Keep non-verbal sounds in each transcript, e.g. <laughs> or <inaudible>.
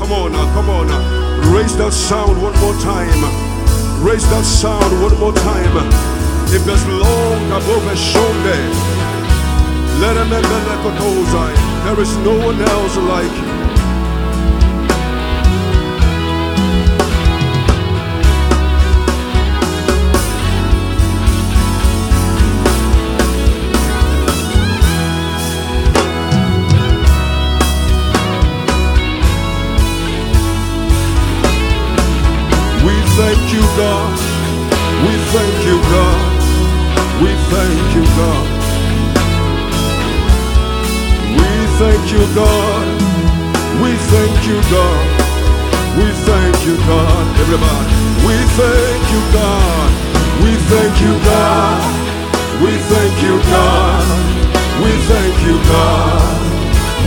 Come on now, come on now. Raise that sound one more time. Raise that sound one more time. If there's long above a shoulder, let him There is no one else like you. Thank you, God. We thank you, God. We thank you, God. We thank you, God. We thank you, God. We thank you, God. Everybody, we thank you, God. We thank you, God. We thank you, God. We thank you, God.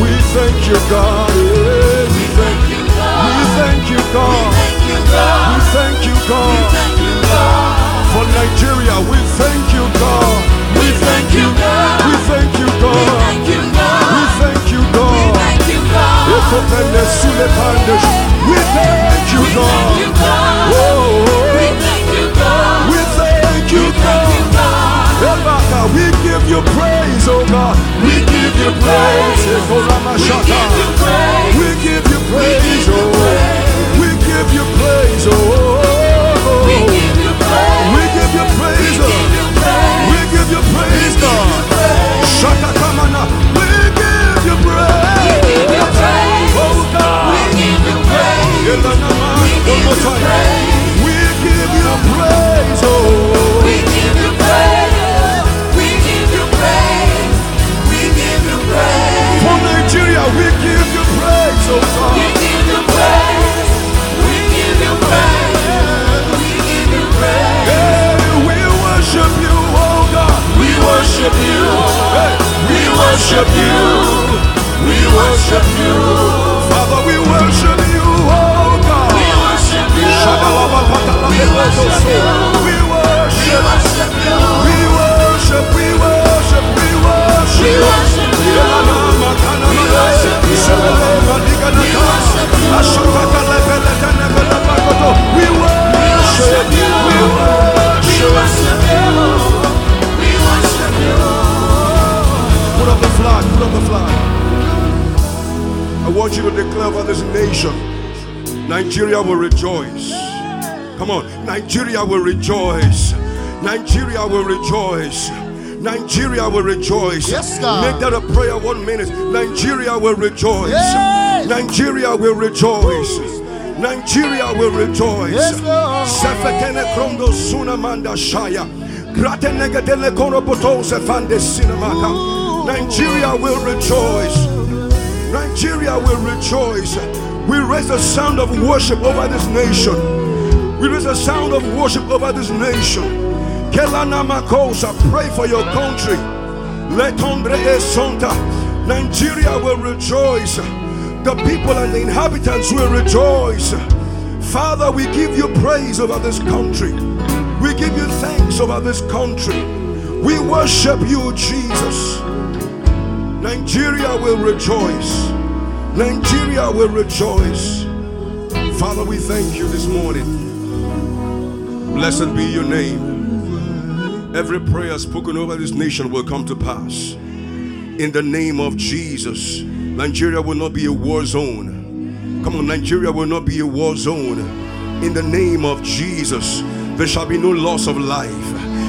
We thank you, God. We thank you, God. We thank you, God. We thank you, God. We thank you, God. For Nigeria, we thank you, God. We thank you, God. We thank you, God. We thank you, God. We thank you, God. We thank you, God. Ekopende sule pandesh. We thank you, We thank you, God. Oh, We thank you, God. we thank you, We thank you, God. We give you praise, oh God. We give you praise. We give you praise. We give you praise, you oh. Give you praise, oh. We give you praise. We give you praise, We give oh. you praise. We give you praise, God. Shaka Kamana. We give you praise. We give you praise. Oh God. We give you praise. We give you praise. We give you praise, Nigeria will rejoice. Nigeria will rejoice. Nigeria will rejoice. Yes, God. Make that a prayer one minute. Nigeria will rejoice. Yes. Nigeria will rejoice. Nigeria will rejoice. Sefetene krondo suna manda shaya. Gratenege dele koropoto sefande sinemaka. Nigeria will rejoice. Nigeria will rejoice. We raise a sound of worship over this nation. Raise a sound of worship over this nation. Kelana Makosa, pray for your country. Letombre Esonta. Nigeria will rejoice. The people and the inhabitants will rejoice. Father, we give you praise over this country. We give you thanks over this country. We worship you, Jesus. Nigeria will rejoice. Nigeria will rejoice. Father, we thank you this morning. Blessed be your name. Every prayer spoken over this nation will come to pass. In the name of Jesus, Nigeria will not be a war zone. Come on, Nigeria will not be a war zone. In the name of Jesus, there shall be no loss of life.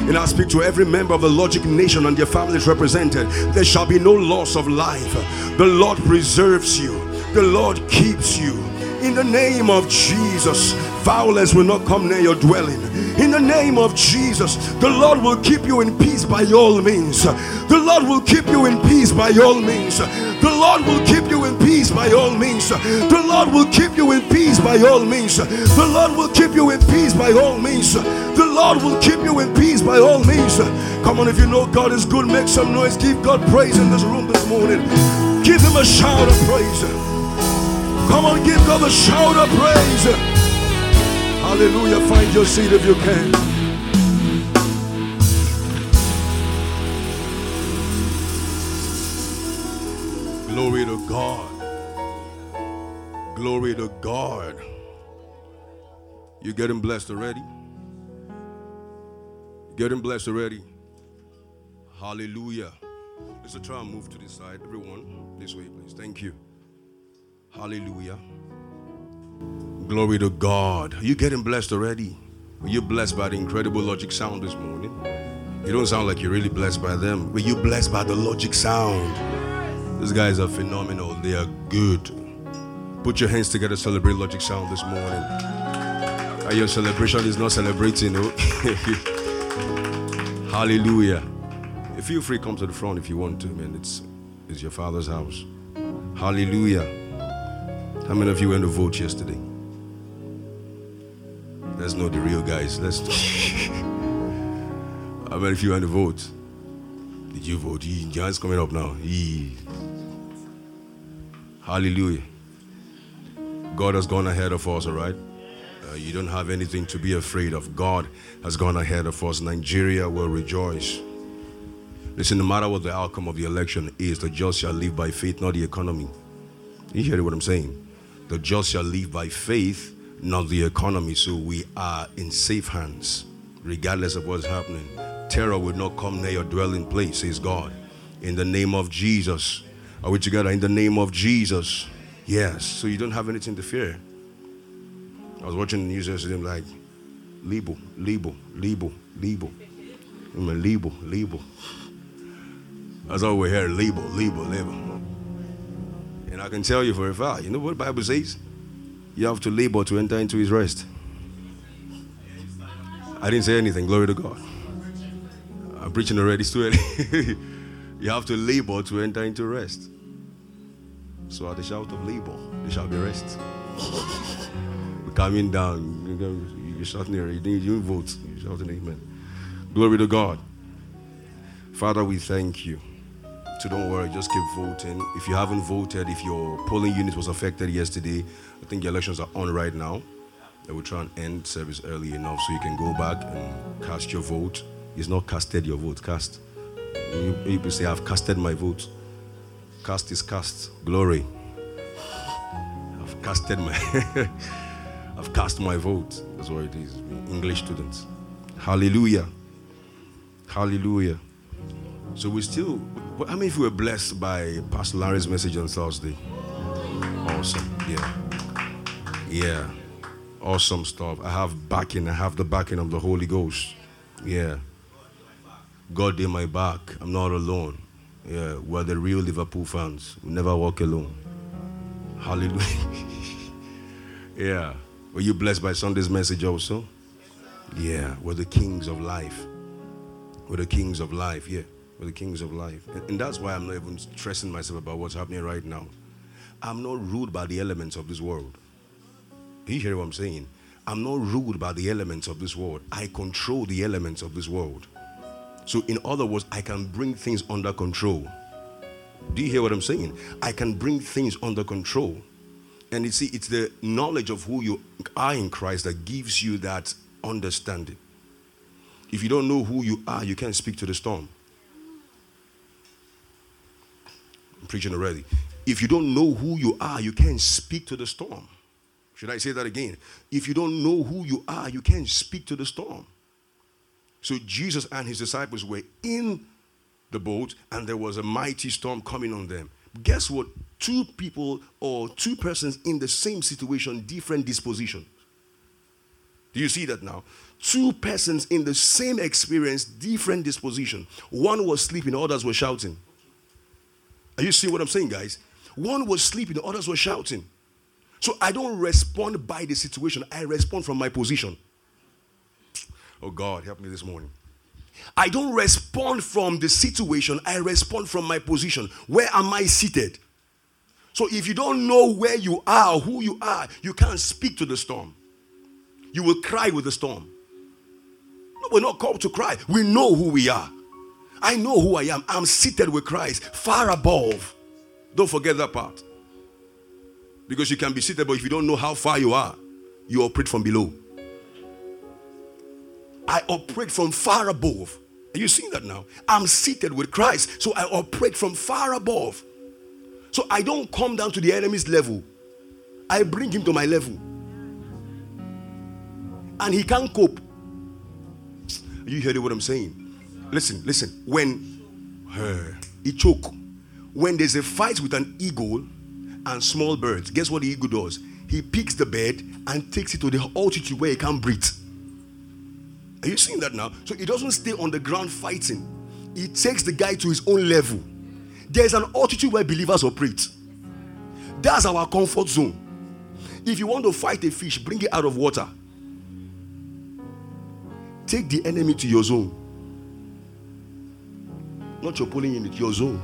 And I speak to every member of the Logic Nation and their families represented. There shall be no loss of life. The Lord preserves you, the Lord keeps you. In the name of Jesus, violence will not come near your dwelling. In the name of Jesus, the Lord will keep you in peace by all means. The Lord will keep you in peace by all means. The Lord will keep you in peace by all means. The Lord will keep you in peace by all means. The Lord will keep you in peace by all means. The Lord will keep you in peace by all means. Come on, if you know God is good, make some noise. Give God praise in this room this morning. Give Him a shout of praise. Come on, give God a shout of praise. Hallelujah. Find your seat if you can. Glory to God. Glory to God. You're getting blessed already? Getting blessed already? Hallelujah. Let's try and move to this side. Everyone, this way, please. Thank you. Hallelujah. Glory to God. Are you getting blessed already? Were you blessed by the incredible logic sound this morning? You don't sound like you're really blessed by them. Were you blessed by the logic sound? These guys are phenomenal. They are good. Put your hands together, to celebrate logic sound this morning. And your celebration is not celebrating. No? <laughs> Hallelujah. Feel free come to the front if you want to, man. It's it's your father's house. Hallelujah. How many of you went to vote yesterday? Let's know the real guys. Let's. How many of you went to vote? Did you vote? John's coming up now. Hallelujah. God has gone ahead of us, all right? Uh, you don't have anything to be afraid of. God has gone ahead of us. Nigeria will rejoice. Listen, no matter what the outcome of the election is, the just shall live by faith, not the economy. You hear what I'm saying? The just shall live by faith, not the economy. So we are in safe hands, regardless of what's happening. Terror will not come near your dwelling place, says God. In the name of Jesus. Are we together? In the name of Jesus. Yes. So you don't have anything to fear. I was watching the news yesterday, I'm like, Libo, Libo, Libo, Libo. I'm a Libo, Libo. That's all we hear label, label, label. And I can tell you for a fact, you know what the Bible says? You have to labor to enter into his rest. I didn't say anything, glory to God. I'm preaching already, too early. <laughs> you have to labor to enter into rest. So at the shout of labor, there shall be rest. <laughs> Coming down, you're shouting there, you didn't vote, you're shouting amen. Glory to God. Father, we thank you. So don't worry, just keep voting. If you haven't voted, if your polling unit was affected yesterday, I think the elections are on right now. They will try and end service early enough so you can go back and cast your vote. It's not casted your vote, cast. People say, I've casted my vote. Cast is cast. Glory. I've casted my <laughs> I've cast my vote. That's what it is. English students. Hallelujah. Hallelujah. So we still, how many of you were blessed by Pastor Larry's message on Thursday? Awesome. Yeah. Yeah. Awesome stuff. I have backing. I have the backing of the Holy Ghost. Yeah. God in my back. I'm not alone. Yeah. We're the real Liverpool fans. We never walk alone. Hallelujah. <laughs> yeah. Were you blessed by Sunday's message also? Yeah. We're the kings of life. We're the kings of life. Yeah. The kings of life. And, and that's why I'm not even stressing myself about what's happening right now. I'm not ruled by the elements of this world. Do you hear what I'm saying? I'm not ruled by the elements of this world. I control the elements of this world. So, in other words, I can bring things under control. Do you hear what I'm saying? I can bring things under control. And you see, it's the knowledge of who you are in Christ that gives you that understanding. If you don't know who you are, you can't speak to the storm. I'm preaching already. If you don't know who you are, you can't speak to the storm. Should I say that again? If you don't know who you are, you can't speak to the storm. So Jesus and his disciples were in the boat, and there was a mighty storm coming on them. Guess what? Two people or two persons in the same situation, different disposition. Do you see that now? Two persons in the same experience, different disposition. One was sleeping, others were shouting. Are you seeing what I'm saying, guys? One was sleeping, the others were shouting. So I don't respond by the situation, I respond from my position. Oh God, help me this morning. I don't respond from the situation, I respond from my position. Where am I seated? So if you don't know where you are, who you are, you can't speak to the storm. You will cry with the storm. No, we're not called to cry. We know who we are. I know who I am. I'm seated with Christ, far above. Don't forget that part. Because you can be seated, but if you don't know how far you are, you operate from below. I operate from far above. Are you seeing that now? I'm seated with Christ, so I operate from far above. So I don't come down to the enemy's level, I bring him to my level. And he can't cope. You hearing what I'm saying? Listen, listen. When he choke, when there's a fight with an eagle and small birds, guess what the eagle does? He picks the bird and takes it to the altitude where he can't breathe. Are you seeing that now? So he doesn't stay on the ground fighting. He takes the guy to his own level. There's an altitude where believers operate. That's our comfort zone. If you want to fight a fish, bring it out of water. Take the enemy to your zone. Not your pulling unit, your zone.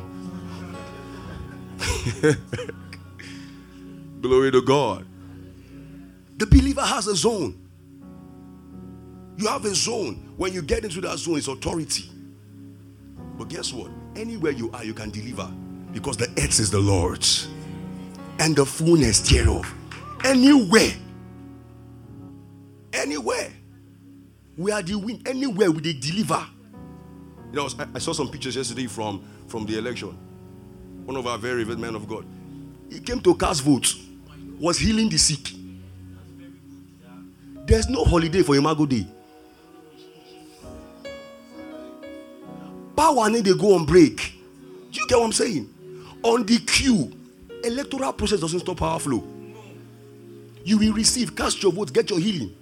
<laughs> Glory to God. The believer has a zone. You have a zone. When you get into that zone, it's authority. But guess what? Anywhere you are, you can deliver because the earth is the Lord's and the fullness thereof. Anywhere. Anywhere. We are the wind. Anywhere we deliver. You know, I, saw some pictures yesterday from, from the election. One of our very revered men of God. He came to cast votes, was healing the sick. There's no holiday for Imago Dei. Power need to go on break. Do you get what I'm saying? On the queue, electoral process doesn't stop power flow. You will receive, cast your votes, get your healing.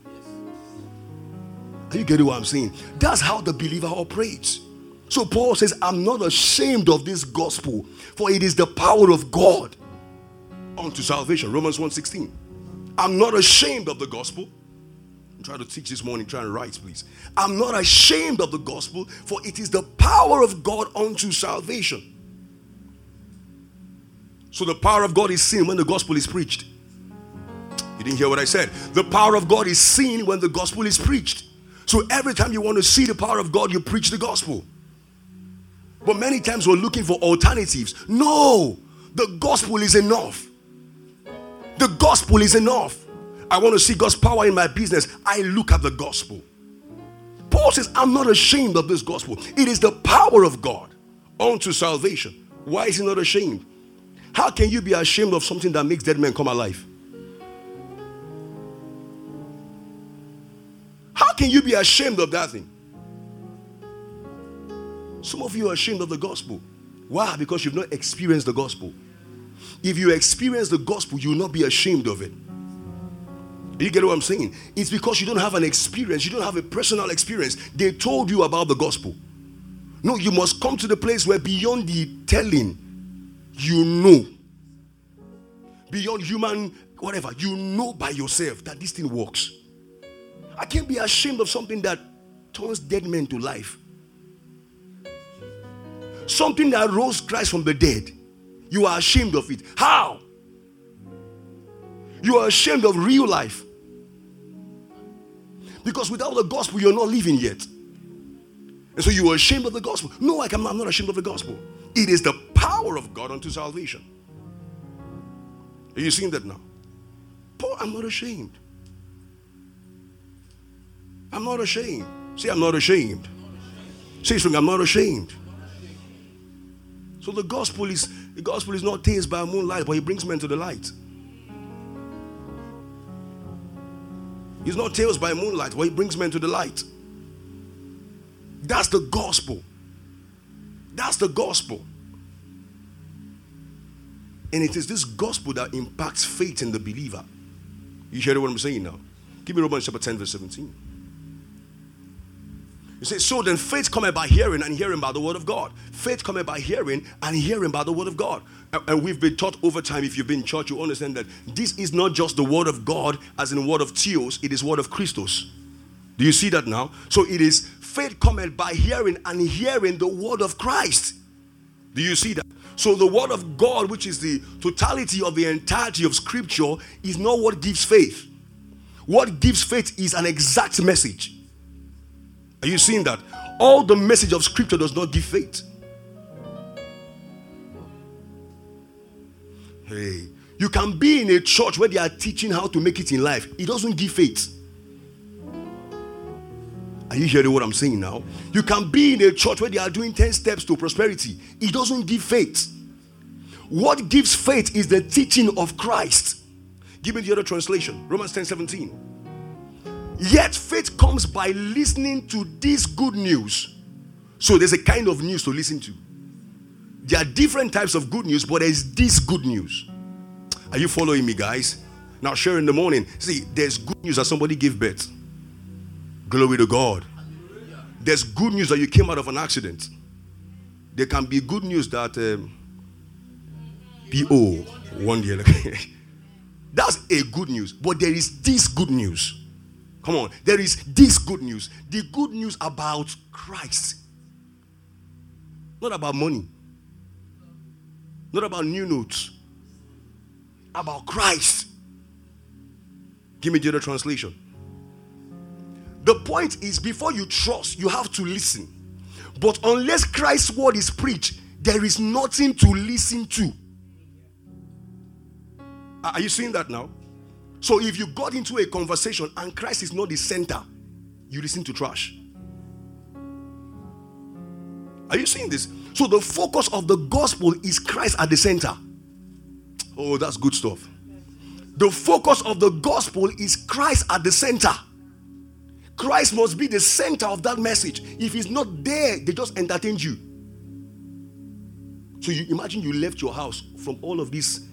Are you getting what I'm saying? That's how the believer operates. So Paul says, I'm not ashamed of this gospel, for it is the power of God unto salvation. Romans 1:16. I'm not ashamed of the gospel. I'm trying to teach this morning, trying to write, please. I'm not ashamed of the gospel, for it is the power of God unto salvation. So the power of God is seen when the gospel is preached. You didn't hear what I said. The power of God is seen when the gospel is preached. So every time you want to see the power of God, you preach the gospel. But many times we're looking for alternatives. No, the gospel is enough. The gospel is enough. I want to see God's power in my business. I look at the gospel. Paul says, I'm not ashamed of this gospel. It is the power of God unto salvation. Why is he not ashamed? How can you be ashamed of something that makes dead men come alive? How can you be ashamed of that thing? Some of you are ashamed of the gospel. Why? Because you've not experienced the gospel. If you experience the gospel, you will not be ashamed of it. Do you get what I'm saying? It's because you don't have an experience, you don't have a personal experience. They told you about the gospel. No, you must come to the place where beyond the telling, you know. Beyond human, whatever, you know by yourself that this thing works. I can't be ashamed of something that turns dead men to life. Something that rose Christ from the dead. You are ashamed of it. How? You are ashamed of real life. Because without the gospel, you're not living yet. And so you are ashamed of the gospel. No, I'm not ashamed of the gospel. It is the power of God unto salvation. Are you seeing that now? Paul, I'm not ashamed. I'm not ashamed. See, I'm not ashamed. Something, I'm not ashamed. So the gospel is the gospel is not taste by moonlight, but he brings men to the light. He's not tales by moonlight, but he brings men to the light. That's the gospel. That's the gospel. And it is this gospel that impacts faith in the believer. You hear what I'm saying now? Give me Romans chapter 10, verse 17. You say, so then faith cometh by hearing, and hearing by the word of God. Faith cometh by hearing, and hearing by the word of God. And we've been taught over time, if you've been in church, you understand that this is not just the word of God as in word of Theos, it is word of Christos. Do you see that now? So it is faith cometh by hearing, and hearing the word of Christ. Do you see that? So the word of God, which is the totality of the entirety of scripture, is not what gives faith. What gives faith is an exact message. Are you seeing that? All the message of scripture does not give faith. Hey, you can be in a church where they are teaching how to make it in life, it doesn't give faith. Are you hearing what I'm saying now? You can be in a church where they are doing 10 steps to prosperity. It doesn't give faith. What gives faith is the teaching of Christ. Give me the other translation Romans 10 17. Yet faith comes by listening to this good news. So there's a kind of news to listen to. There are different types of good news, but there's this good news. Are you following me, guys? Now, share in the morning. See, there's good news that somebody gave birth. Glory to God. There's good news that you came out of an accident. There can be good news that um, PO one year. <laughs> That's a good news. But there is this good news. Come on. There is this good news. The good news about Christ. Not about money. Not about new notes. About Christ. Give me the other translation. The point is, before you trust, you have to listen. But unless Christ's word is preached, there is nothing to listen to. Are you seeing that now? So if you got into a conversation and Christ is not the center, you listen to trash. Are you seeing this? So the focus of the gospel is Christ at the center. Oh, that's good stuff. The focus of the gospel is Christ at the center. Christ must be the center of that message. If he's not there, they just entertain you. So you imagine you left your house from all of this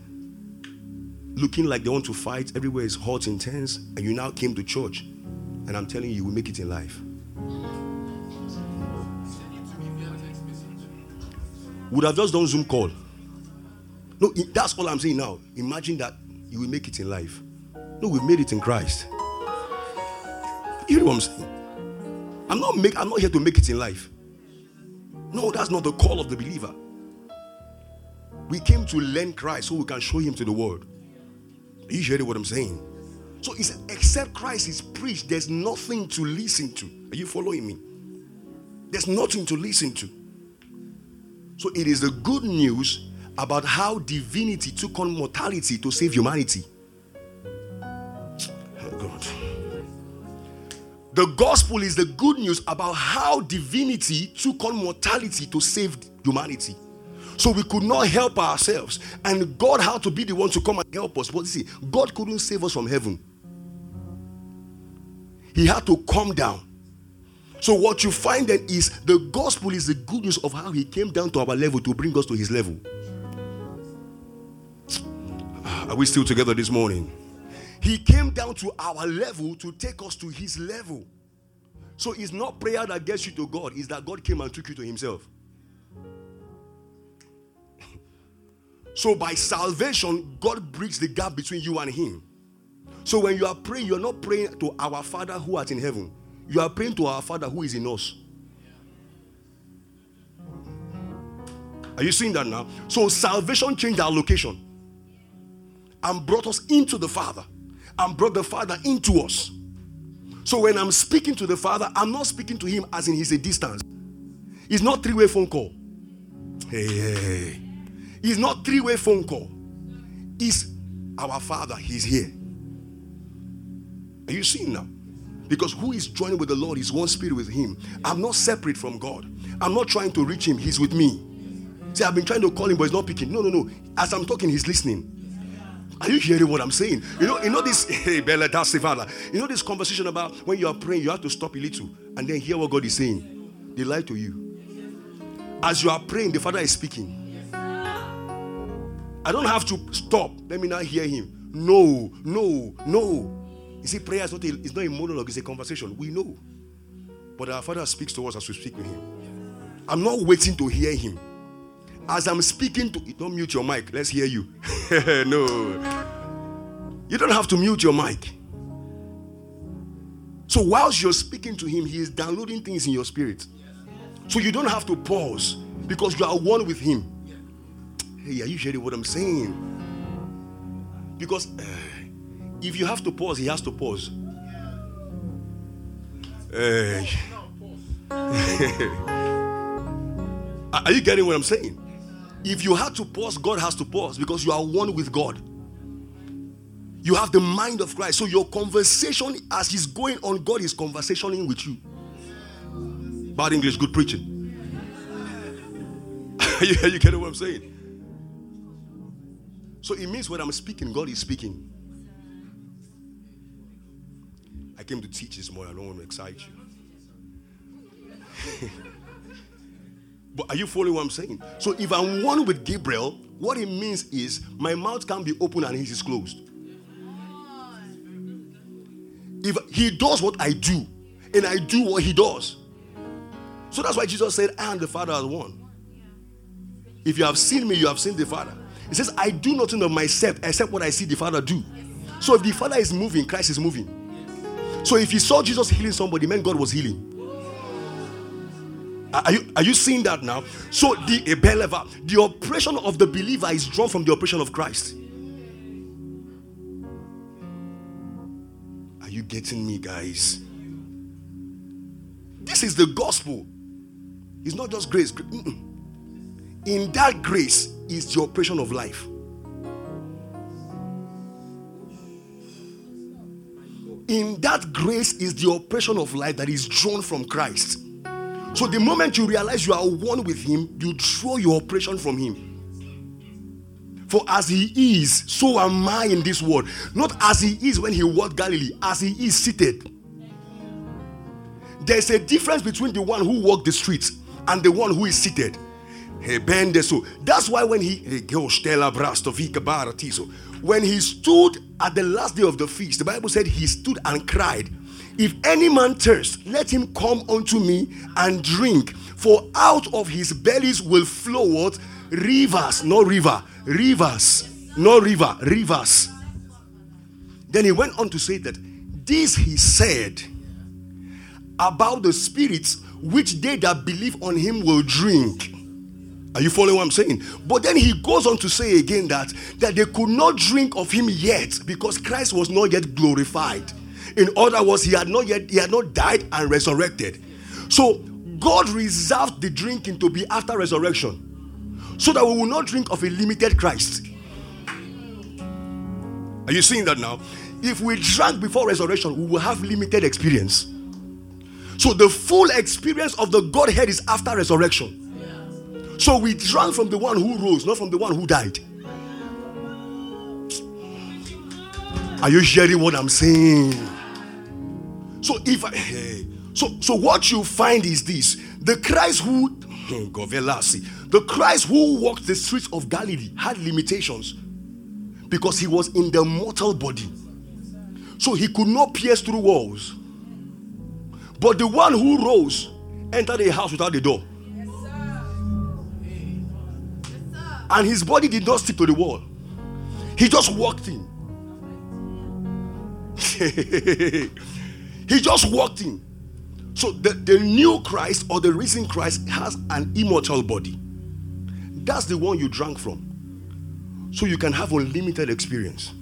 looking like they want to fight, everywhere is hot, intense, and you now came to church. And I'm telling you, you will make it in life. Would have just done Zoom call. No, that's all I'm saying now. Imagine that you will make it in life. No, we've made it in Christ. You know what I'm saying? I'm not make, I'm not here to make it in life. No, that's not the call of the believer. We came to learn Christ so we can show him to the world. Are you hearing what I'm saying? So he said, except Christ is preached, there's nothing to listen to. Are you following me? There's nothing to listen to. So it is the good news about how divinity took on mortality to save humanity. Oh God. The gospel is the good news about how divinity took on mortality to save humanity. So we could not help ourselves. And God had to be the one to come and help us. But see, God couldn't save us from heaven. He had to come down. So what you find then is the gospel is the good news of how he came down to our level to bring us to his level. Are we still together this morning? He came down to our level to take us to his level. So it's not prayer that gets you to God, it's that God came and took you to himself. So by salvation, God bridges the gap between you and Him. So when you are praying, you're not praying to our Father who art in heaven. You are praying to our Father who is in us. Are you seeing that now? So salvation changed our location and brought us into the Father and brought the Father into us. So when I'm speaking to the Father, I'm not speaking to Him as in He's a distance. It's not three-way phone call. Hey, hey, hey. It's not three-way phone call. It's our Father. He's here. Are you seeing now? Because who is joining with the Lord is one spirit with Him. I'm not separate from God. I'm not trying to reach Him. He's with me. See, I've been trying to call Him, but He's not picking. No, no, no. As I'm talking, He's listening. Are you hearing what I'm saying? You know, you know this. <laughs> Hey, Bella, that's Father. You know this conversation about when you are praying, you have to stop a little and then hear what God is saying. They lie to you. As you are praying, the Father is speaking. I don't have to stop. Let me not hear him. No, no, no. You see, prayer is not a, it's not a monologue, it's a conversation. We know. But our Father speaks to us as we speak with him. I'm not waiting to hear him. As I'm speaking to don't mute your mic. Let's hear you. <laughs> no. You don't have to mute your mic. So whilst you're speaking to him, he is downloading things in your spirit. So you don't have to pause because you are one with him. Hey, are you hearing what I'm saying? Because uh, if you have to pause, he has to pause. Hey. <laughs> are you getting what I'm saying? If you have to pause, God has to pause because you are one with God. You have the mind of Christ. So your conversation, as He's going on, God is conversating with you. Bad English, good preaching. <laughs> you, you getting what I'm saying? So it means when I'm speaking, God is speaking. I came to teach this morning. I don't want to excite you. <laughs> but are you following what I'm saying? So if I'm one with Gabriel, what it means is my mouth can't be open and his is closed. If he does what I do, and I do what he does. So that's why Jesus said, I and the Father are one. If you have seen me, you have seen the Father. He says, I do nothing of myself except what I see the Father do. So if the Father is moving, Christ is moving. So if you saw Jesus healing somebody, meant God was healing. Are you, are you seeing that now? So the believer, the operation of the believer is drawn from the operation of Christ. Are you getting me, guys? This is the gospel. It's not just grace. In that grace is the operation of life. In that grace is the operation of life that is drawn from Christ. So the moment you realize you are one with Him, you draw your operation from Him. For as He is, so am I in this world. Not as He is when He walked Galilee, as He is seated. There's a difference between the one who walked the streets and the one who is seated. So that's why when he when he stood at the last day of the feast, the Bible said he stood and cried, If any man thirst, let him come unto me and drink, for out of his bellies will flow what? Rivers, no river, rivers, no river, rivers. Then he went on to say that this he said about the spirits which they that believe on him will drink. Are you following what I'm saying? But then he goes on to say again that that they could not drink of him yet because Christ was not yet glorified. In other words, he had not yet he had not died and resurrected. So God reserved the drinking to be after resurrection. So that we will not drink of a limited Christ. Are you seeing that now? If we drank before resurrection, we will have limited experience. So the full experience of the Godhead is after resurrection. So we drank from the one who rose, not from the one who died. Are you hearing what I'm saying? So if I, eh, so so what you find is this: the Christ who <laughs> oh the Christ who walked the streets of Galilee had limitations because he was in the mortal body, so he could not pierce through walls. But the one who rose entered a house without a door. And his body did not stick to the wall. He just walked in. <laughs> he just walked in. So the, the new Christ or the risen Christ has an immortal body. That's the one you drank from. So you can have unlimited experience.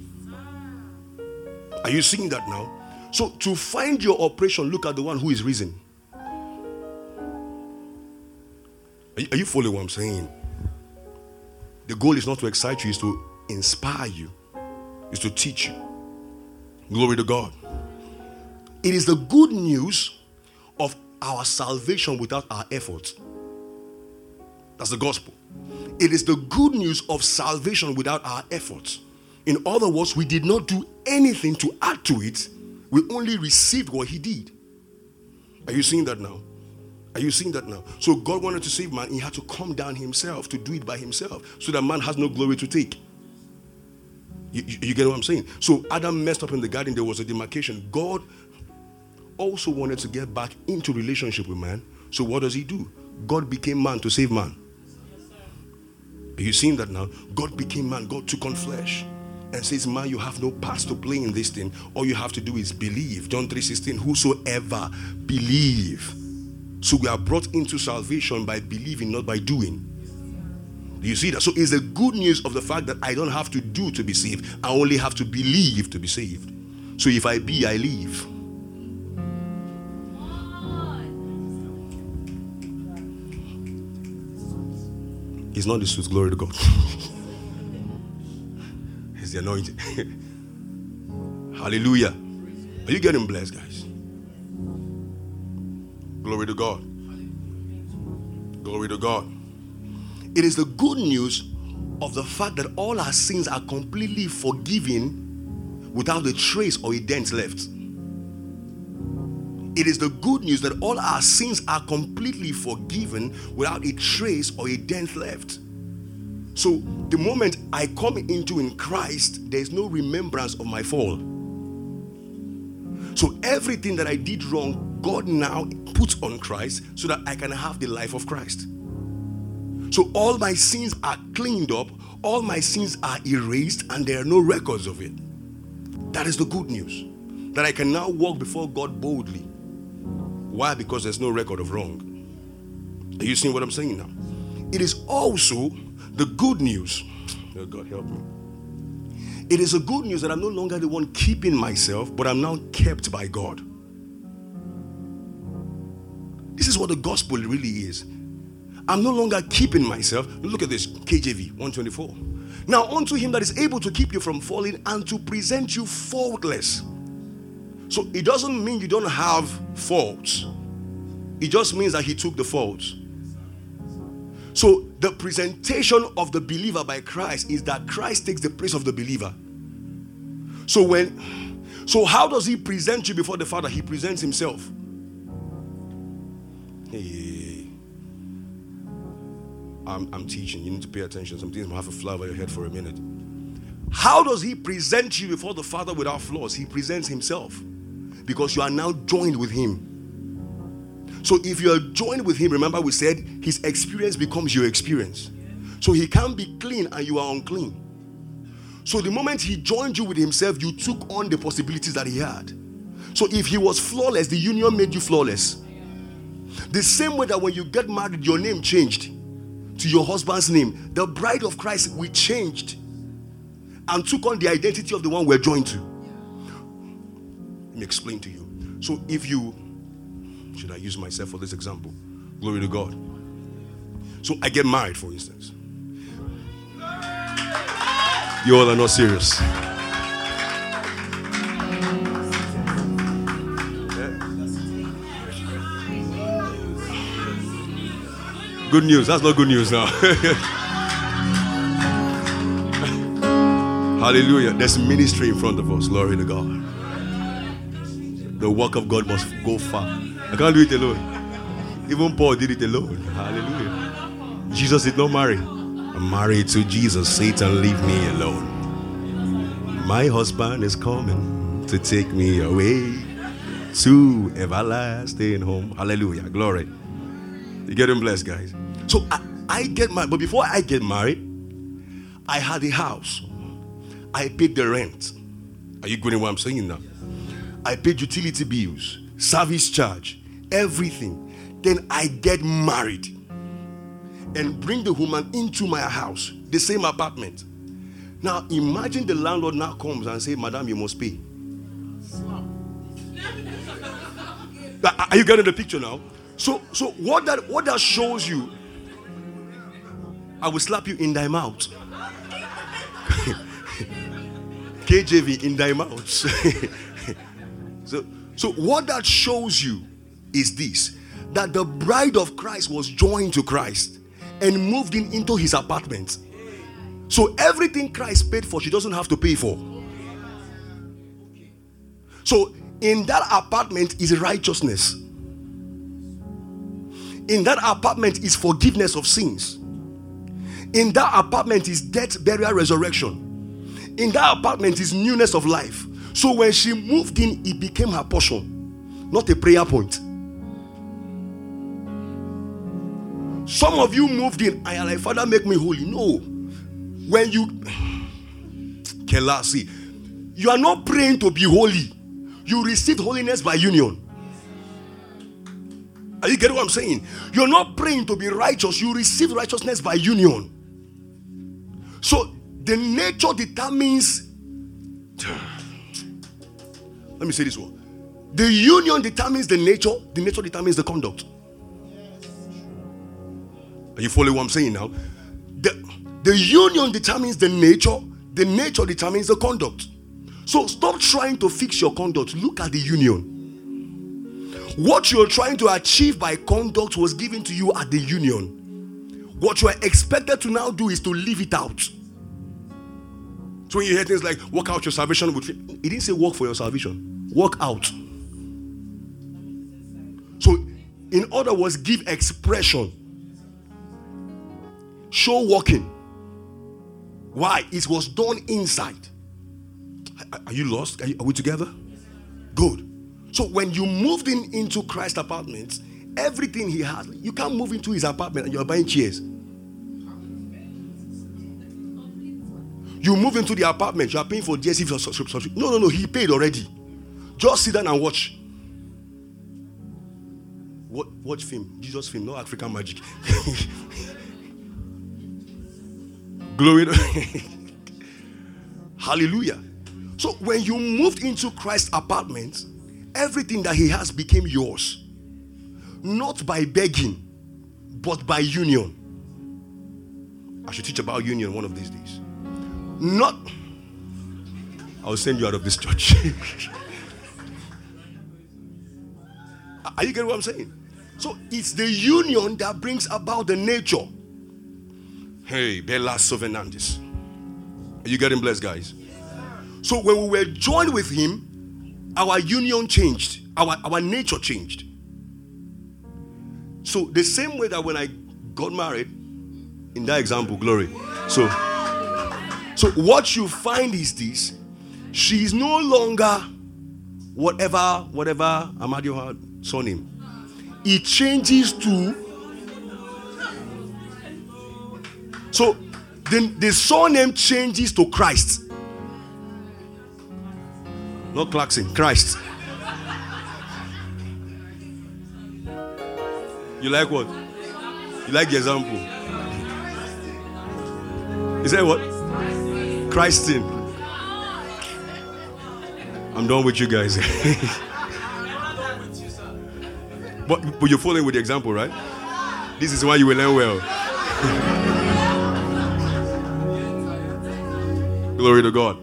Are you seeing that now? So to find your operation, look at the one who is risen. Are you, are you following what I'm saying? The goal is not to excite you, is to inspire you, is to teach you. Glory to God. It is the good news of our salvation without our efforts. That's the gospel. It is the good news of salvation without our efforts. In other words, we did not do anything to add to it we only received what he did. Are you seeing that now? Are you seeing that now? So God wanted to save man, he had to come down himself to do it by himself so that man has no glory to take. You, you, you, get what I'm saying? So Adam messed up in the garden, there was a demarcation. God also wanted to get back into relationship with man. So what does he do? God became man to save man. Are you seeing that now? God became man, God took on flesh and says, Man, you have no part to play in this thing. All you have to do is believe. John 3:16, whosoever believe. So we are brought into salvation by believing, not by doing. Do you see that? So it's the good news of the fact that I don't have to do to be saved. I only have to believe to be saved. So if I be, I live. It's not the suit, glory to God. <laughs> it's the anointing. <laughs> Hallelujah. Are you getting blessed, guys? Glory to God. Glory to God. It is the good news of the fact that all our sins are completely forgiven without a trace or a dent left. It is the good news that all our sins are completely forgiven without a trace or a dent left. So, the moment I come into in Christ, there is no remembrance of my fall. So, everything that I did wrong, God now puts on Christ so that I can have the life of Christ. So, all my sins are cleaned up, all my sins are erased, and there are no records of it. That is the good news. That I can now walk before God boldly. Why? Because there's no record of wrong. Are you seeing what I'm saying now? It is also the good news. Oh, God, help me. It is a good news that I'm no longer the one keeping myself, but I'm now kept by God. This is what the gospel really is. I'm no longer keeping myself. Look at this KJV 124. Now, unto him that is able to keep you from falling and to present you faultless. So it doesn't mean you don't have faults, it just means that he took the faults. So the presentation of the believer by Christ is that Christ takes the place of the believer. So when so how does he present you before the Father? He presents himself. Hey. I'm, I'm teaching. You need to pay attention. Some things will have a fly over your head for a minute. How does he present you before the Father without flaws? He presents himself because you are now joined with him. So if you are joined with him, remember we said his experience becomes your experience. So he can't be clean and you are unclean. So the moment he joined you with himself, you took on the possibilities that he had. So if he was flawless, the union made you flawless. The same way that when you get married, your name changed to your husband's name. The bride of Christ, we changed and took on the identity of the one we're joined to. Let me explain to you. So if you should I use myself for this example? Glory to God. So I get married, for instance. You all are not serious. Good news. That's not good news now. <laughs> Hallelujah. There's ministry in front of us. Glory to God. The work of God must go far. I can't do it alone. Even Paul did it alone. Hallelujah. Jesus did not marry. I'm married to Jesus. Satan, leave me alone. My husband is coming to take me away to everlasting home. Hallelujah. Glory. You getting blessed, guys? So I, I get married, but before I get married, I had a house. I paid the rent. Are you getting what I'm saying now? I paid utility bills, service charge, everything. Then I get married and bring the woman into my house, the same apartment. Now imagine the landlord now comes and say, Madam, you must pay. <laughs> Are you getting the picture now? So, so what that what that shows you, I will slap you in thy mouth. <laughs> KJV in thy mouth. <laughs> so, so what that shows you is this that the bride of Christ was joined to Christ and moved in into his apartment. So everything Christ paid for, she doesn't have to pay for. So in that apartment is righteousness. In that apartment is forgiveness of sins. In that apartment is death, burial, resurrection. In that apartment is newness of life. So when she moved in, it became her portion, not a prayer point. Some of you moved in you're like, Father, make me holy. No. When you <sighs> Kelasi, you are not praying to be holy. You received holiness by union. Are you getting what I'm saying? You're not praying to be righteous, you receive righteousness by union. So the nature determines. Let me say this one. The union determines the nature, the nature determines the conduct. Are you following what I'm saying now? The, the union determines the nature, the nature determines the conduct. So stop trying to fix your conduct. Look at the union. What you're trying to achieve by conduct was given to you at the union. What you are expected to now do is to live it out. So when you hear things like work out your salvation with it didn't say work for your salvation, work out. So, in other words, give expression, show walking. Why? It was done inside. Are you lost? Are, you, are we together? Good. So when you moved in into Christ apartments, everything he has, you can't move into his apartment and you're buying chairs. You move into the apartment, you are paying for DSTV subscription. No, no, no, he paid already. Just sit down and watch. What watch film? Jesus film, no African magic. <laughs> Glory <laughs> Hallelujah. So when you moved into Christ's apartment, everything that he has became yours. Not by begging, but by union. I should teach about union one of these days. Not, I'll send you out of this church. <laughs> Are you getting what I'm saying? So it's the union that brings about the nature. Hey, Bella Sovenandis. Are you getting blessed, guys? So when we were joined with him, our union changed, our, our nature changed. So the same way that when I got married, in that example, glory. So, so what you find is this: she is no longer whatever, whatever Amadio surname. It changes to. So, then the surname changes to Christ. Not Clarkson, Christ. You like what? You like the example? Is that what? Christine. I'm done with you guys. <laughs> but, but you're following with the example, right? This is why you will learn well. <laughs> Glory to God.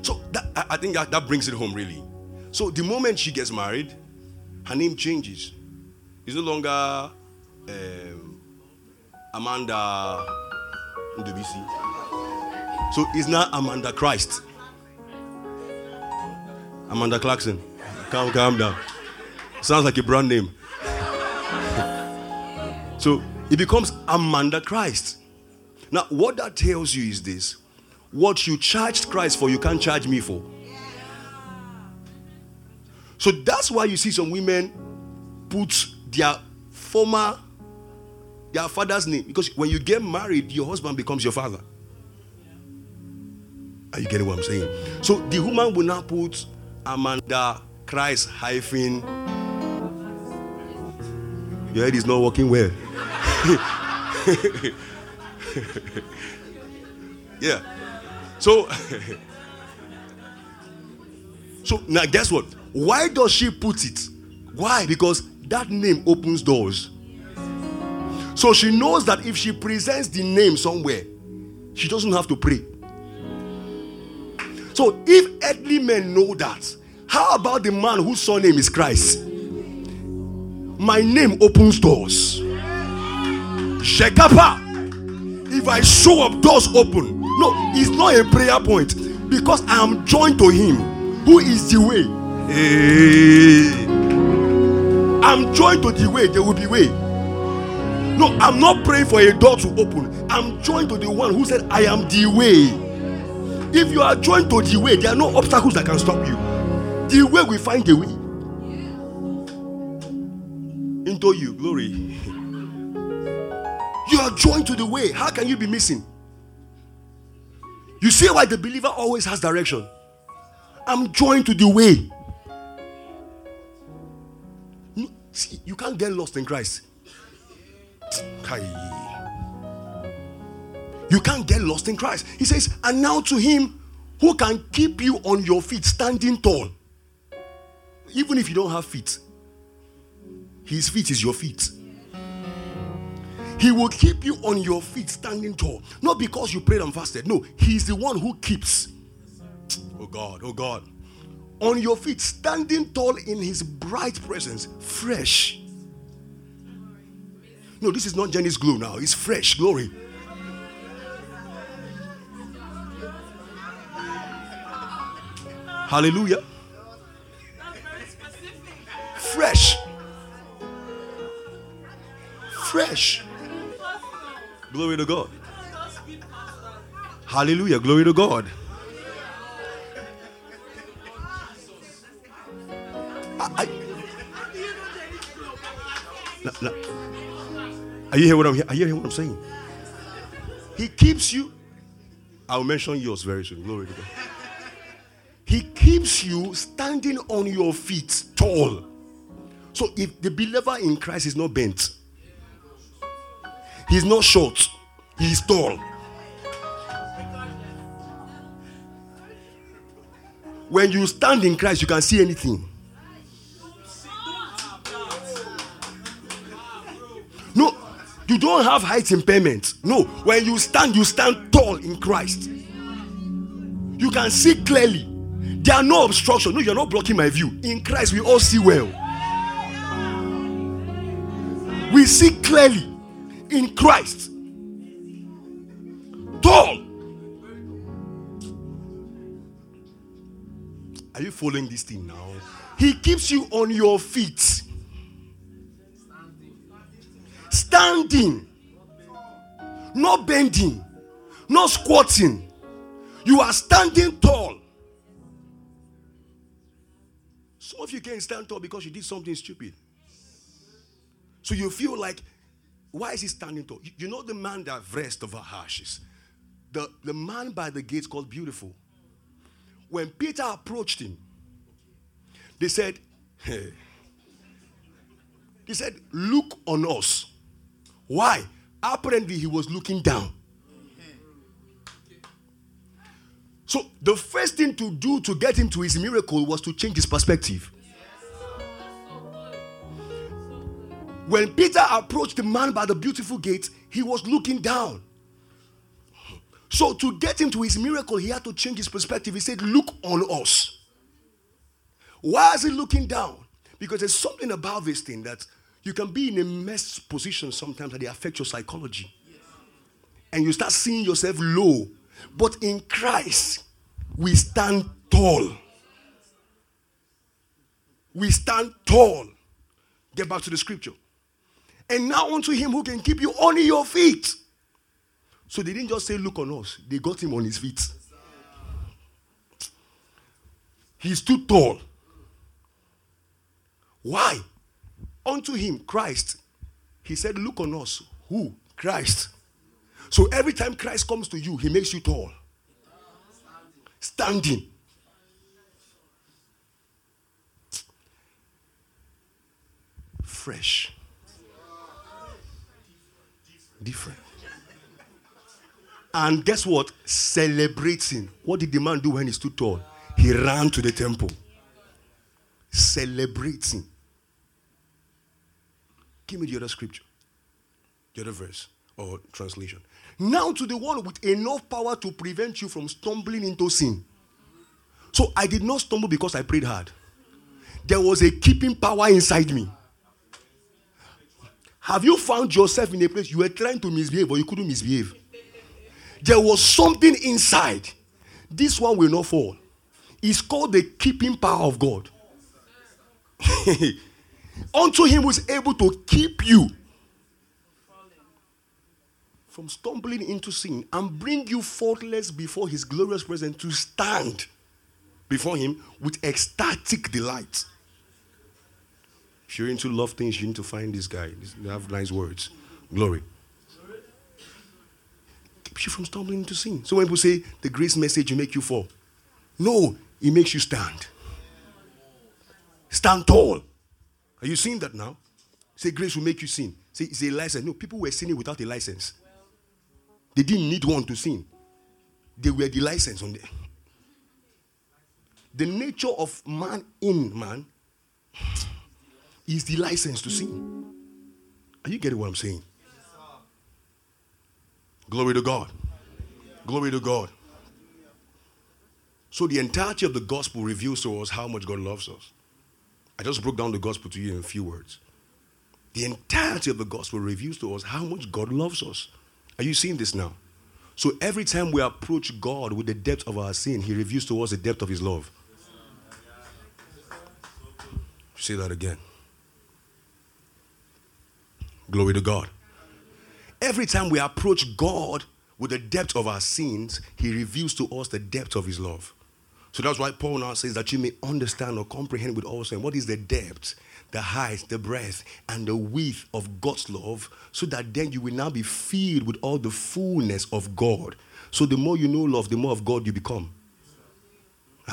So that, I think that, that brings it home, really. So the moment she gets married, her name changes. It's no longer um, Amanda Ndubisi. So it's not Amanda Christ. Amanda Clarkson. Calm, calm down. Sounds like a brand name. <laughs> so it becomes Amanda Christ. Now, what that tells you is this what you charged Christ for, you can't charge me for. So that's why you see some women put their former their father's name. Because when you get married your husband becomes your father. Are you getting what i'm saying? So the woman will now put amanda christ hyphen. Your head is not working well. <laughs> Yeah. So <laughs> so now guess what? Why does she put it? Why? Because that name opens doors. So she knows that if she presents the name somewhere, she doesn't have to pray. So if earthly men know that, how about the man whose surname is Christ? My name opens doors. Shekapa. If I show up, doors open. No, it's not a prayer point because I am joined to Him who is the way. Hey. I'm joined to the way, there will be way. No, I'm not praying for a door to open. I'm joined to the one who said, I am the way. If you are joined to the way, there are no obstacles that can stop you. The way we find the way into you. Glory. You are joined to the way. How can you be missing? You see why the believer always has direction. I'm joined to the way. See, you can't get lost in Christ. You can't get lost in Christ. He says, and now to him who can keep you on your feet, standing tall. Even if you don't have feet, his feet is your feet. He will keep you on your feet, standing tall. Not because you prayed and fasted. No, he's the one who keeps. Oh God, oh God. On your feet, standing tall in his bright presence, fresh. No, this is not Jenny's glow now, it's fresh glory. Hallelujah. Fresh. Fresh. Glory to God. Hallelujah. Glory to God. Are you hear what I'm Are you hearing what I'm saying? He keeps you. I'll mention yours very soon. Glory to God. He keeps you standing on your feet tall. So if the believer in Christ is not bent, he's not short, he's tall. When you stand in Christ, you can see anything. You don't have height impairment. No, when you stand, you stand tall in Christ. You can see clearly. There are no obstruction. No, you're not blocking my view. In Christ, we all see well. We see clearly in Christ. Tall. Are you following this thing now? He keeps you on your feet. Standing. Not bending. Not squatting. You are standing tall. Some of you can't stand tall because you did something stupid. So you feel like, why is he standing tall? You, know the man that rest over ashes. The, the man by the gates called beautiful. When Peter approached him, they said, hey. He said, Look on us. Why? Apparently, he was looking down. So, the first thing to do to get him to his miracle was to change his perspective. When Peter approached the man by the beautiful gate, he was looking down. So, to get him to his miracle, he had to change his perspective. He said, Look on us. Why is he looking down? Because there's something about this thing that you can be in a mess position sometimes that they affect your psychology. And you start seeing yourself low. But in Christ, we stand tall. We stand tall. Get back to the scripture. And now unto him who can keep you on your feet. So they didn't just say, Look on us, they got him on his feet. He's too tall. Why? Unto him, Christ. He said, Look on us. Who? Christ. So every time Christ comes to you, he makes you tall. Standing. Fresh. Different. And guess what? Celebrating. What did the man do when he stood tall? He ran to the temple. Celebrating. Give me the other scripture, the other verse or translation. Now to the one with enough power to prevent you from stumbling into sin. So I did not stumble because I prayed hard. There was a keeping power inside me. Have you found yourself in a place you were trying to misbehave but you couldn't misbehave? There was something inside. This one will not fall. It's called the keeping power of God. <laughs> Unto him who is able to keep you from stumbling into sin and bring you faultless before his glorious presence to stand before him with ecstatic delight. If you're into love things, you need to find this guy. They have nice words. Glory. Keeps you from stumbling into sin. So when people say the grace message will make you fall, no, it makes you stand. Stand tall. Are you seeing that now? Say grace will make you sin. Say it's a license. No, people were sinning without a license. They didn't need one to sin. They were the license on there. The nature of man in man is the license to sin. Are you getting what I'm saying? Glory to God. Glory to God. So the entirety of the gospel reveals to us how much God loves us. I just broke down the gospel to you in a few words. The entirety of the gospel reveals to us how much God loves us. Are you seeing this now? So every time we approach God with the depth of our sin, He reveals to us the depth of His love. Say that again. Glory to God. Every time we approach God with the depth of our sins, He reveals to us the depth of His love. So that's why Paul now says that you may understand or comprehend with all saying what is the depth, the height, the breadth, and the width of God's love, so that then you will now be filled with all the fullness of God. So the more you know love, the more of God you become.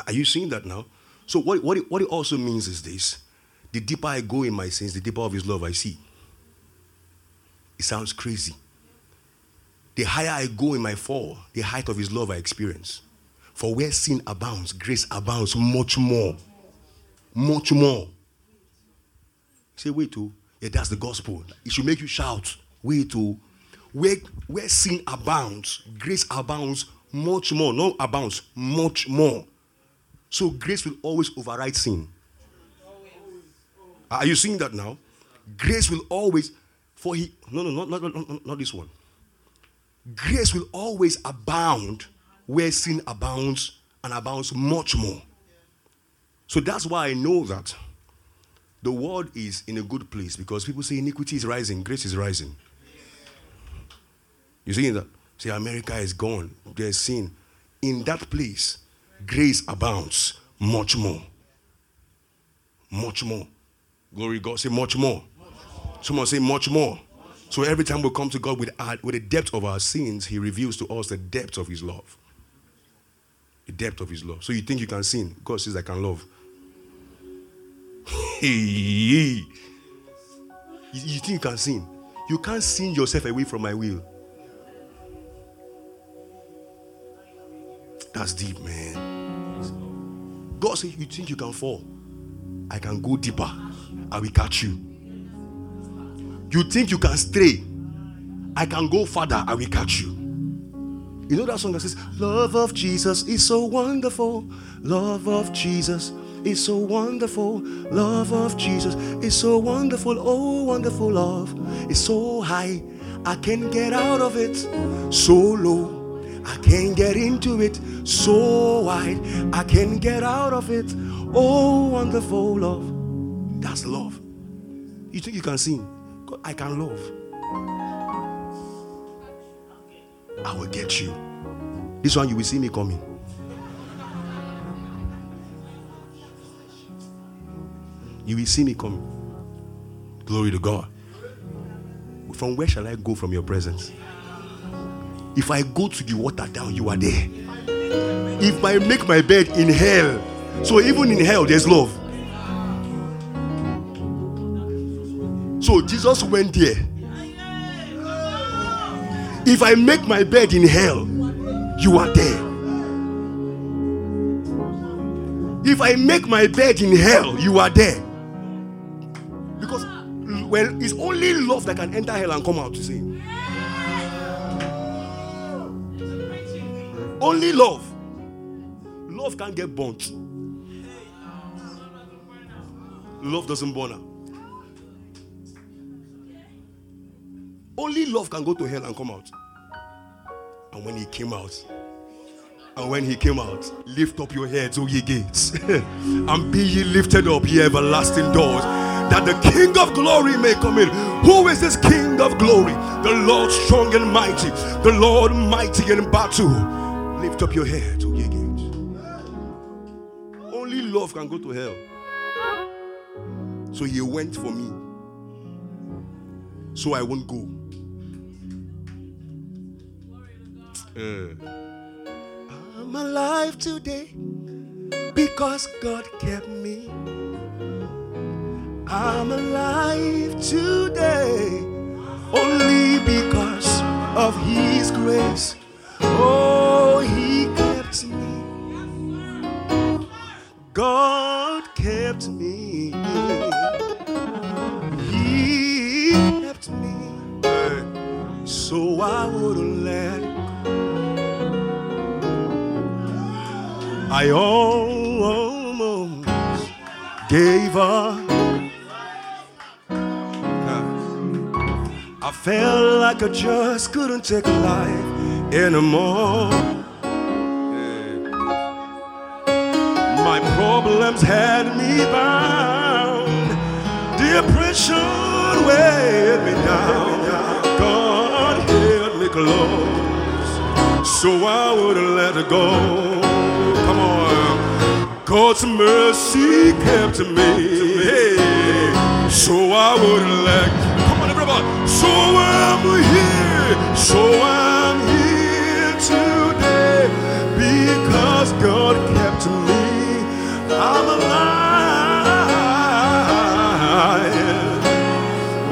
Are you seeing that now? So what, what, it, what it also means is this the deeper I go in my sins, the deeper of his love I see. It sounds crazy. The higher I go in my fall, the height of his love I experience. For where sin abounds, grace abounds much more. Much more. Say, wait, to oh. yeah, that's the gospel. It should make you shout. Wait, to oh. where where sin abounds, grace abounds much more. Not abounds, much more. So grace will always override sin. Are you seeing that now? Grace will always, for he, no, no, not, not, not, not this one. Grace will always abound where sin abounds and abounds much more. So that's why I know that the world is in a good place because people say iniquity is rising, grace is rising. You see that? Say America is gone, there's sin. In that place, grace abounds much more. Much more. Glory God. Say much more. Someone say much more. So every time we come to God with, our, with the depth of our sins, He reveals to us the depth of His love. The depth of His love. So you think you can sin? God says, I can love. <laughs> you, you think you can sin? You can't sin yourself away from my will. That's deep, man. God says, You think you can fall? I can go deeper. I will catch you. You think you can stray? I can go further. I will catch you. You know that song that says, Love of Jesus is so wonderful. Love of Jesus is so wonderful. Love of Jesus is so wonderful. Oh, wonderful love is so high. I can't get out of it. So low. I can't get into it. So wide. I can't get out of it. Oh, wonderful love. That's love. You think you can sing? I can love. I will get you. This one you will see me coming. You will see me coming. Glory to God. From where shall I go from your presence? If I go to the water down, you are there. If I make my bed in hell, so even in hell, there's love. So Jesus went there. If I make my bed in hell, you are there. If I make my bed in hell, you are there. Because, well, it's only love that can enter hell and come out to see. Only love. Love can't get burnt. Love doesn't burn out. Only love can go to hell and come out. And when he came out, and when he came out, lift up your heads, O ye gates, <laughs> and be ye lifted up, ye everlasting doors, that the King of glory may come in. Who is this King of glory? The Lord strong and mighty, the Lord mighty in battle. Lift up your heads, O ye gates. Only love can go to hell. So he went for me. So I won't go. I'm alive today because God kept me. I'm alive today only because of His grace. Oh, He kept me. God kept me. He kept me. So I wouldn't let I almost gave up. I felt like I just couldn't take life anymore. My problems had me bound. Depression weighed me down. God held me close, so I wouldn't let it go. Come on. God's mercy kept me. So I wouldn't let. Come on, everybody. So I'm here. So I'm here today because God kept me. I'm alive.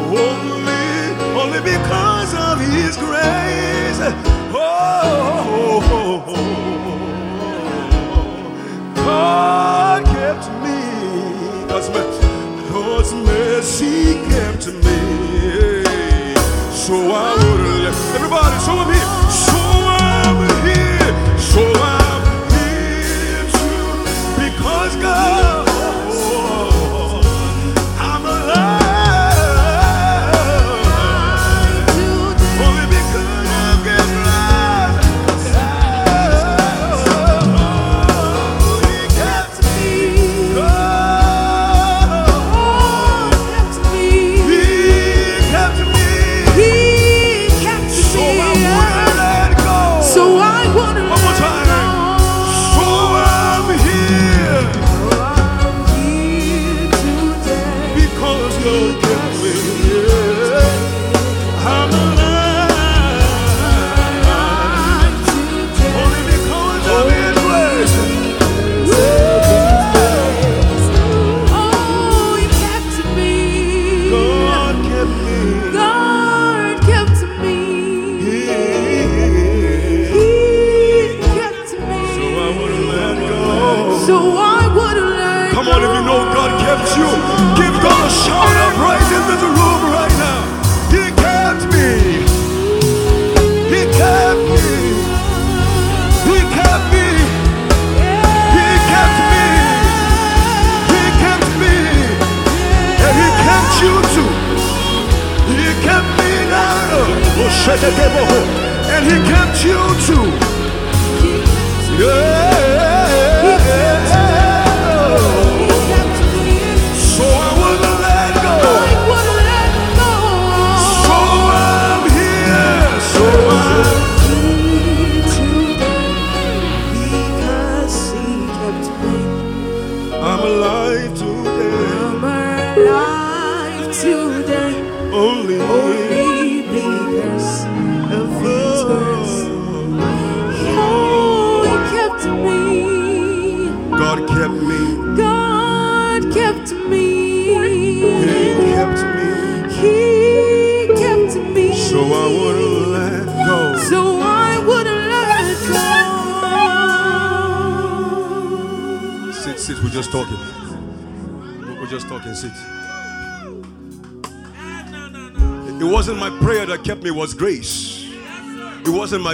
Only, only because of His grace. God kept me. God's, mer- God's mercy kept me. So I would let everybody. So I'm here. So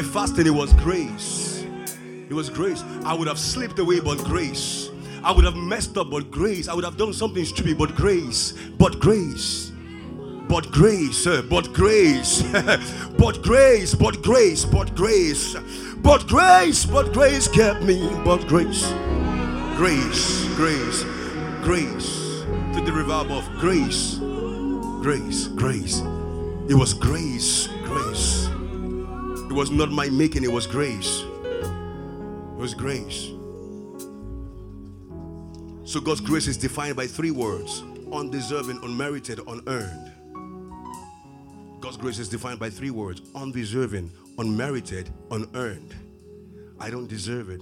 my fasting. It was grace. It was grace. I would have slipped away, but grace. I would have messed up, but grace. I would have done something stupid, but grace. But grace. But grace, but grace, <laughs> but grace, but grace, but grace, but grace, but grace kept me, but grace, grace, grace, grace, to the revival of grace, grace, grace. It was grace. It was not my making, it was grace. It was grace. So God's grace is defined by three words undeserving, unmerited, unearned. God's grace is defined by three words undeserving, unmerited, unearned. I don't deserve it.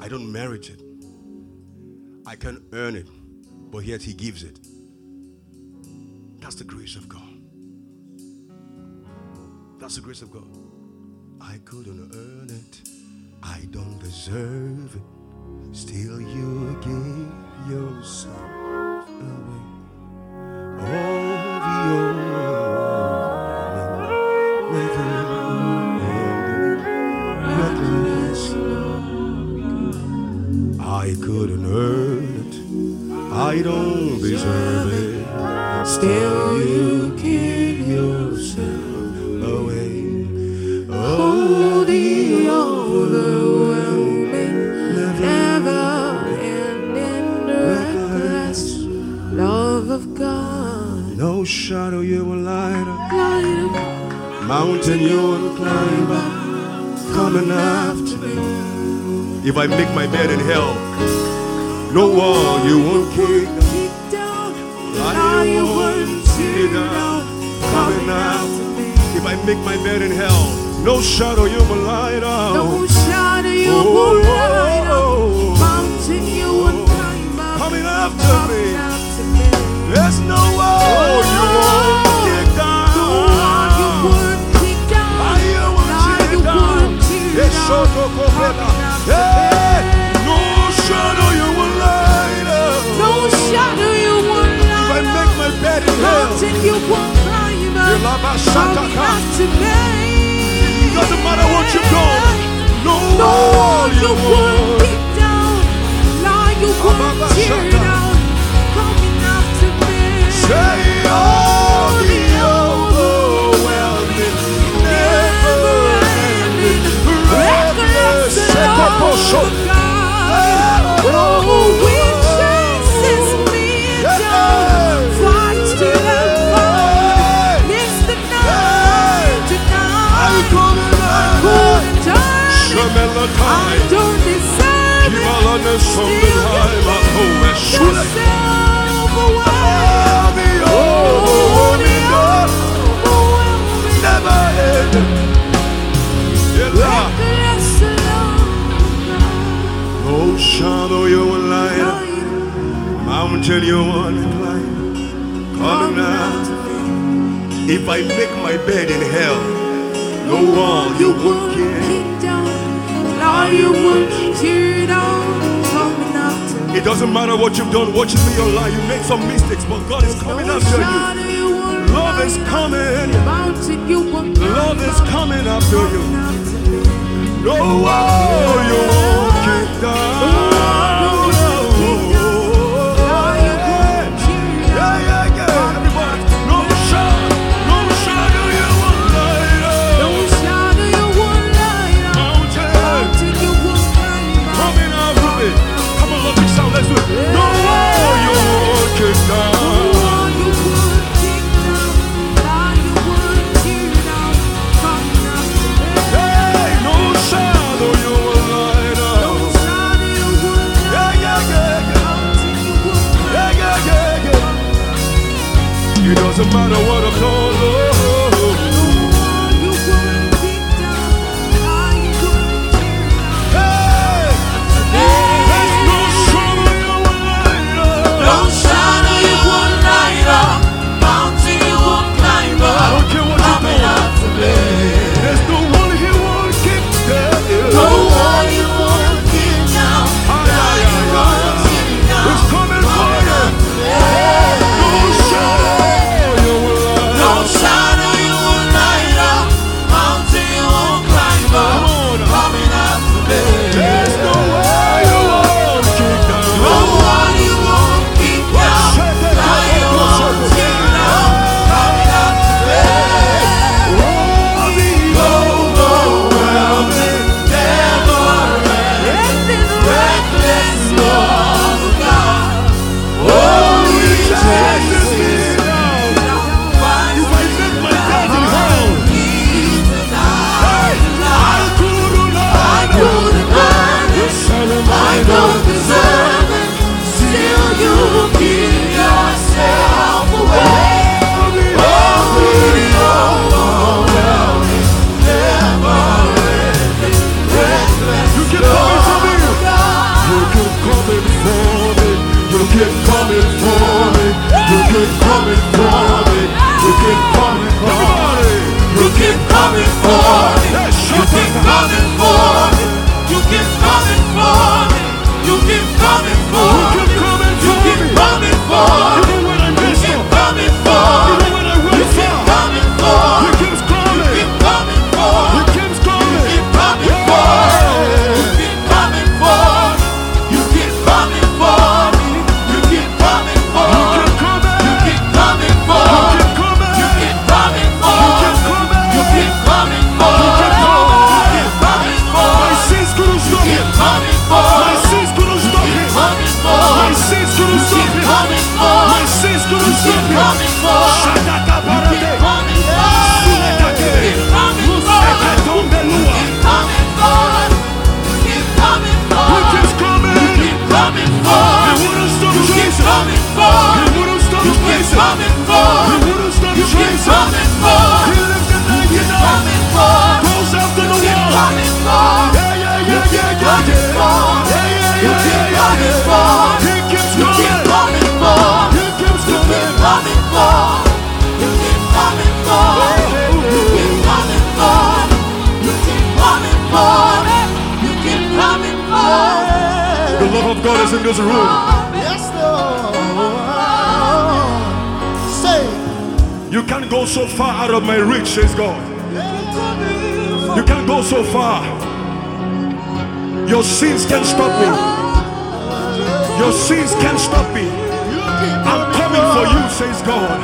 I don't merit it. I can't earn it, but yet He gives it. That's the grace of God. That's the grace of God. I couldn't earn it. I don't deserve it. Still, you gave yourself away. All your I couldn't earn it. I don't deserve it. Still. Shadow you will light up. Light Mountain you will climb up. Coming after me. If I make my bed in hell, no wall you won't kick down. kick down, Lie lie you won't tear down. Coming after me. If I make my bed in hell, no shadow you will light up. No shadow you Oh, won't light oh, up, oh. mountain you won't climb up, Coming after me. Coming after me. There's no wall you won't oh, kick down. The one you wouldn't kick down, you won't you down. Yes, down, Soto Copela. coming after Hey, me. no shadow you will light up. No shadow you won't If I light make up, my bed in hell, mountain you won't climb up, Ilaba coming Shataka. after me. doesn't matter what you've done. No No wall you won't won't. kick down, lie you won't tear No shadow you will light mountain you to climb, me. If I make my bed in hell, no wall you won't get. You would tear It doesn't matter what you've done, watching me your life. You make some mistakes, but God is coming after you. shadow you won't Love is coming. Mountain you won't Love is coming after you. Coming after me. No you won't kick down. Doesn't matter what I've done, coming for. You keep coming for. You keep coming for. You coming for. Coming for. You keep coming for. You keep coming for. You keep coming for. You keep coming for. You keep coming for. You keep coming for. The love of God is in this room. You can't go so far out of my reach, says God. You can't go so far. Your sins can't stop me. Your sins can't stop me. I'm coming for you, says God.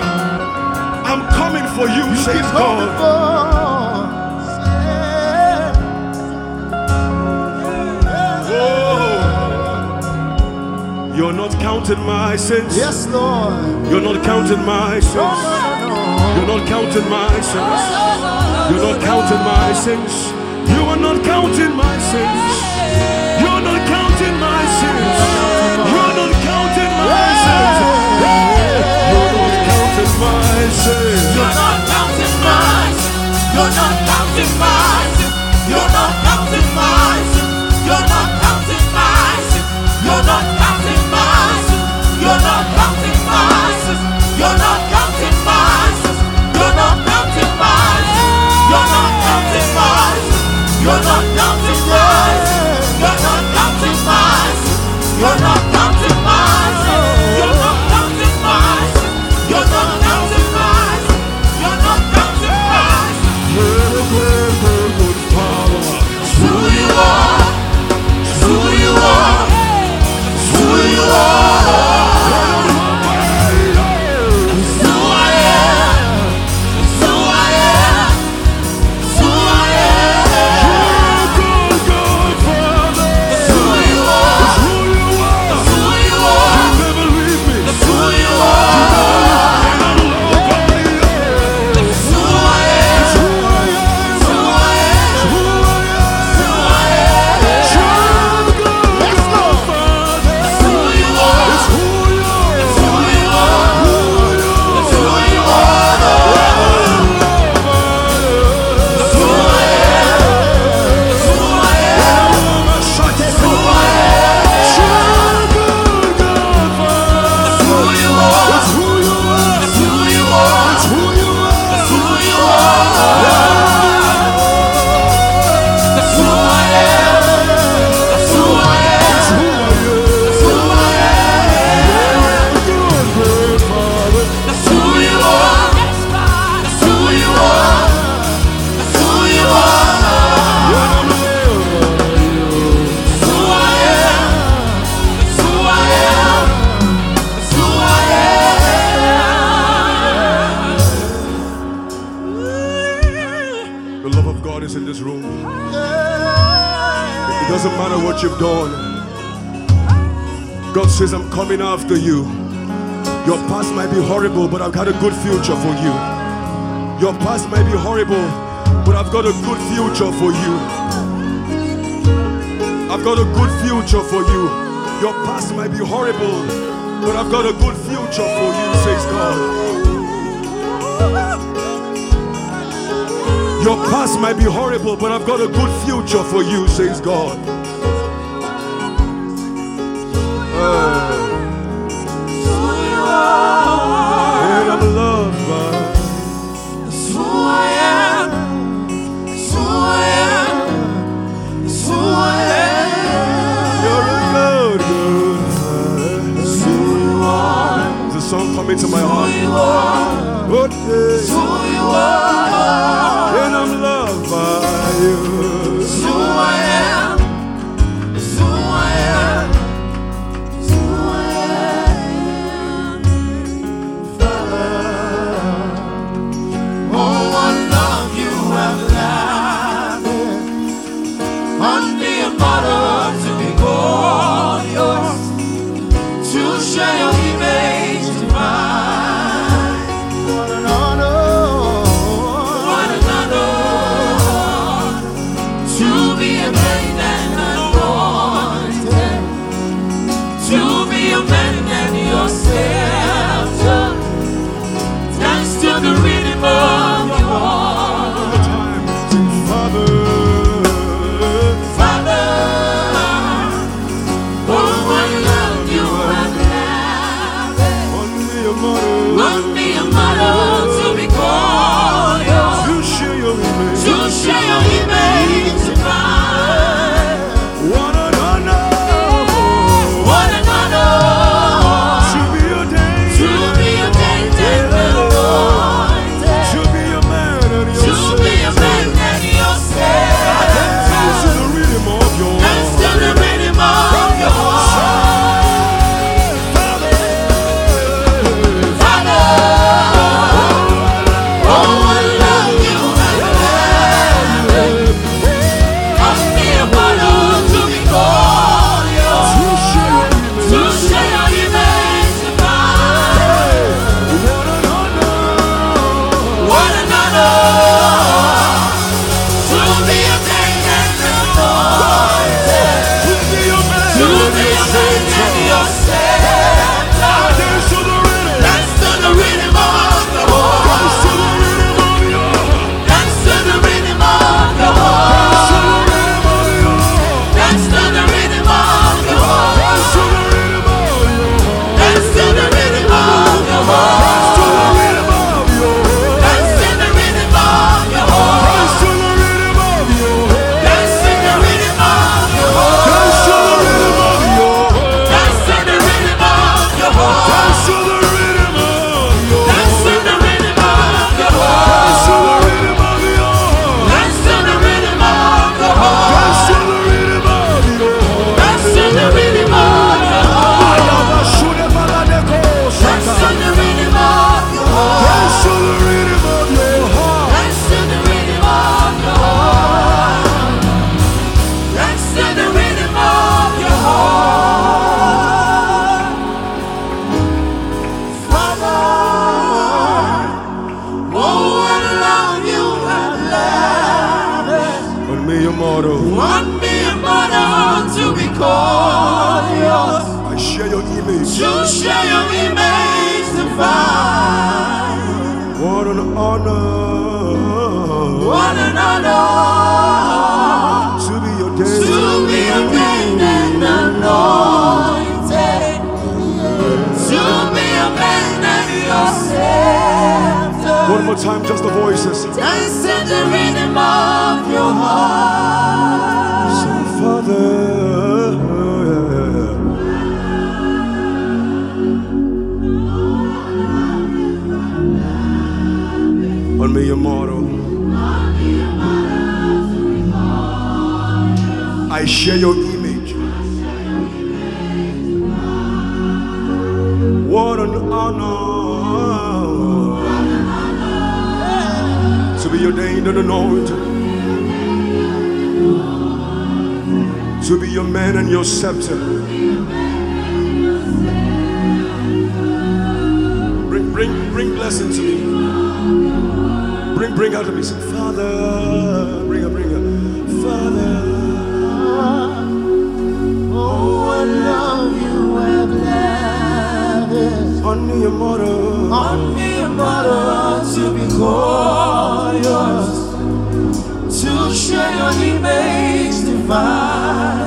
I'm coming for you, says God. Oh, you're not counting my sins. Yes, Lord. You're not counting my sins. You're not counting my sins. You're not counting my sins. You are not counting my sins. You're not counting my sins. You're not counting my sins. You're not counting my sins. You're not counting mine. You're not counting mine. You're not a good future for you. Your past might be horrible, but I've got a good future for you. I've got a good future for you. Your past might be horrible, but I've got a good future for you, says God. Your past might be horrible, but I've got a good future for you, says God. come into my heart. Who you are. Good day. Who you are. Blessing to me. Bring, bring out to me. Say, Father, bring her, bring her. Father, Oh, I love you have lavished on me your on me a mother to be glorious, to share your image divine.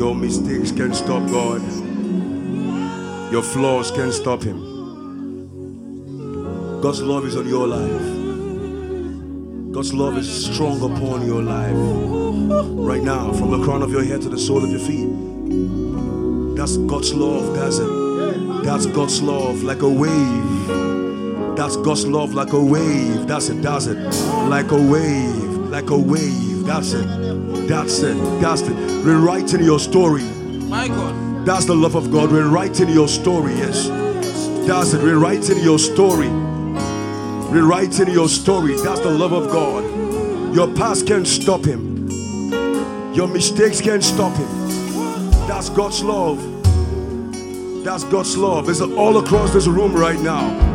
Your mistakes can stop God. Your flaws can stop Him. God's love is on your life. God's love is strong upon your life. Right now, from the crown of your head to the sole of your feet. That's God's love, it. That's God's love like a wave. That's God's love like a wave. That's it, that's it. Like a wave, like a wave. That's it. That's it. That's it. Rewriting your story. My God. That's the love of God. Rewriting your story, yes. That's it. Rewriting your story. Rewriting your story. That's the love of God. Your past can't stop Him. Your mistakes can't stop Him. That's God's love. That's God's love. It's all across this room right now.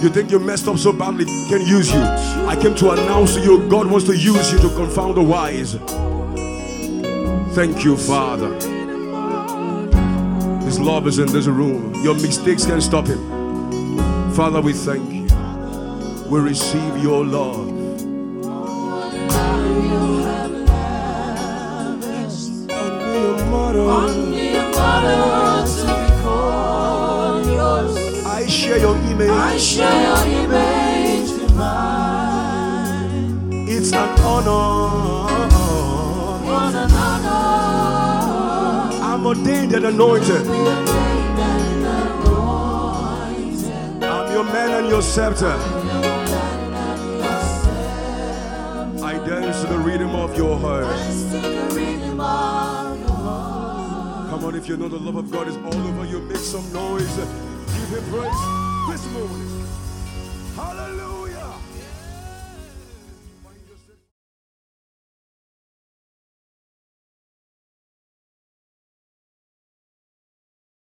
You think you messed up so badly, can use you. I came to announce to you God wants to use you to confound the wise. Thank you, Father. His love is in this room. Your mistakes can stop him. Father, we thank you. We receive your love. Share your image. I share your image divine. It's an honor. What an honor. I'm ordained and anointed. Be ordained and anointed. I'm your man and your scepter. I dance to the rhythm of your heart. Dance to the rhythm on, if you know the love of God is all over you, make some noise. Give him praise this morning. Hallelujah.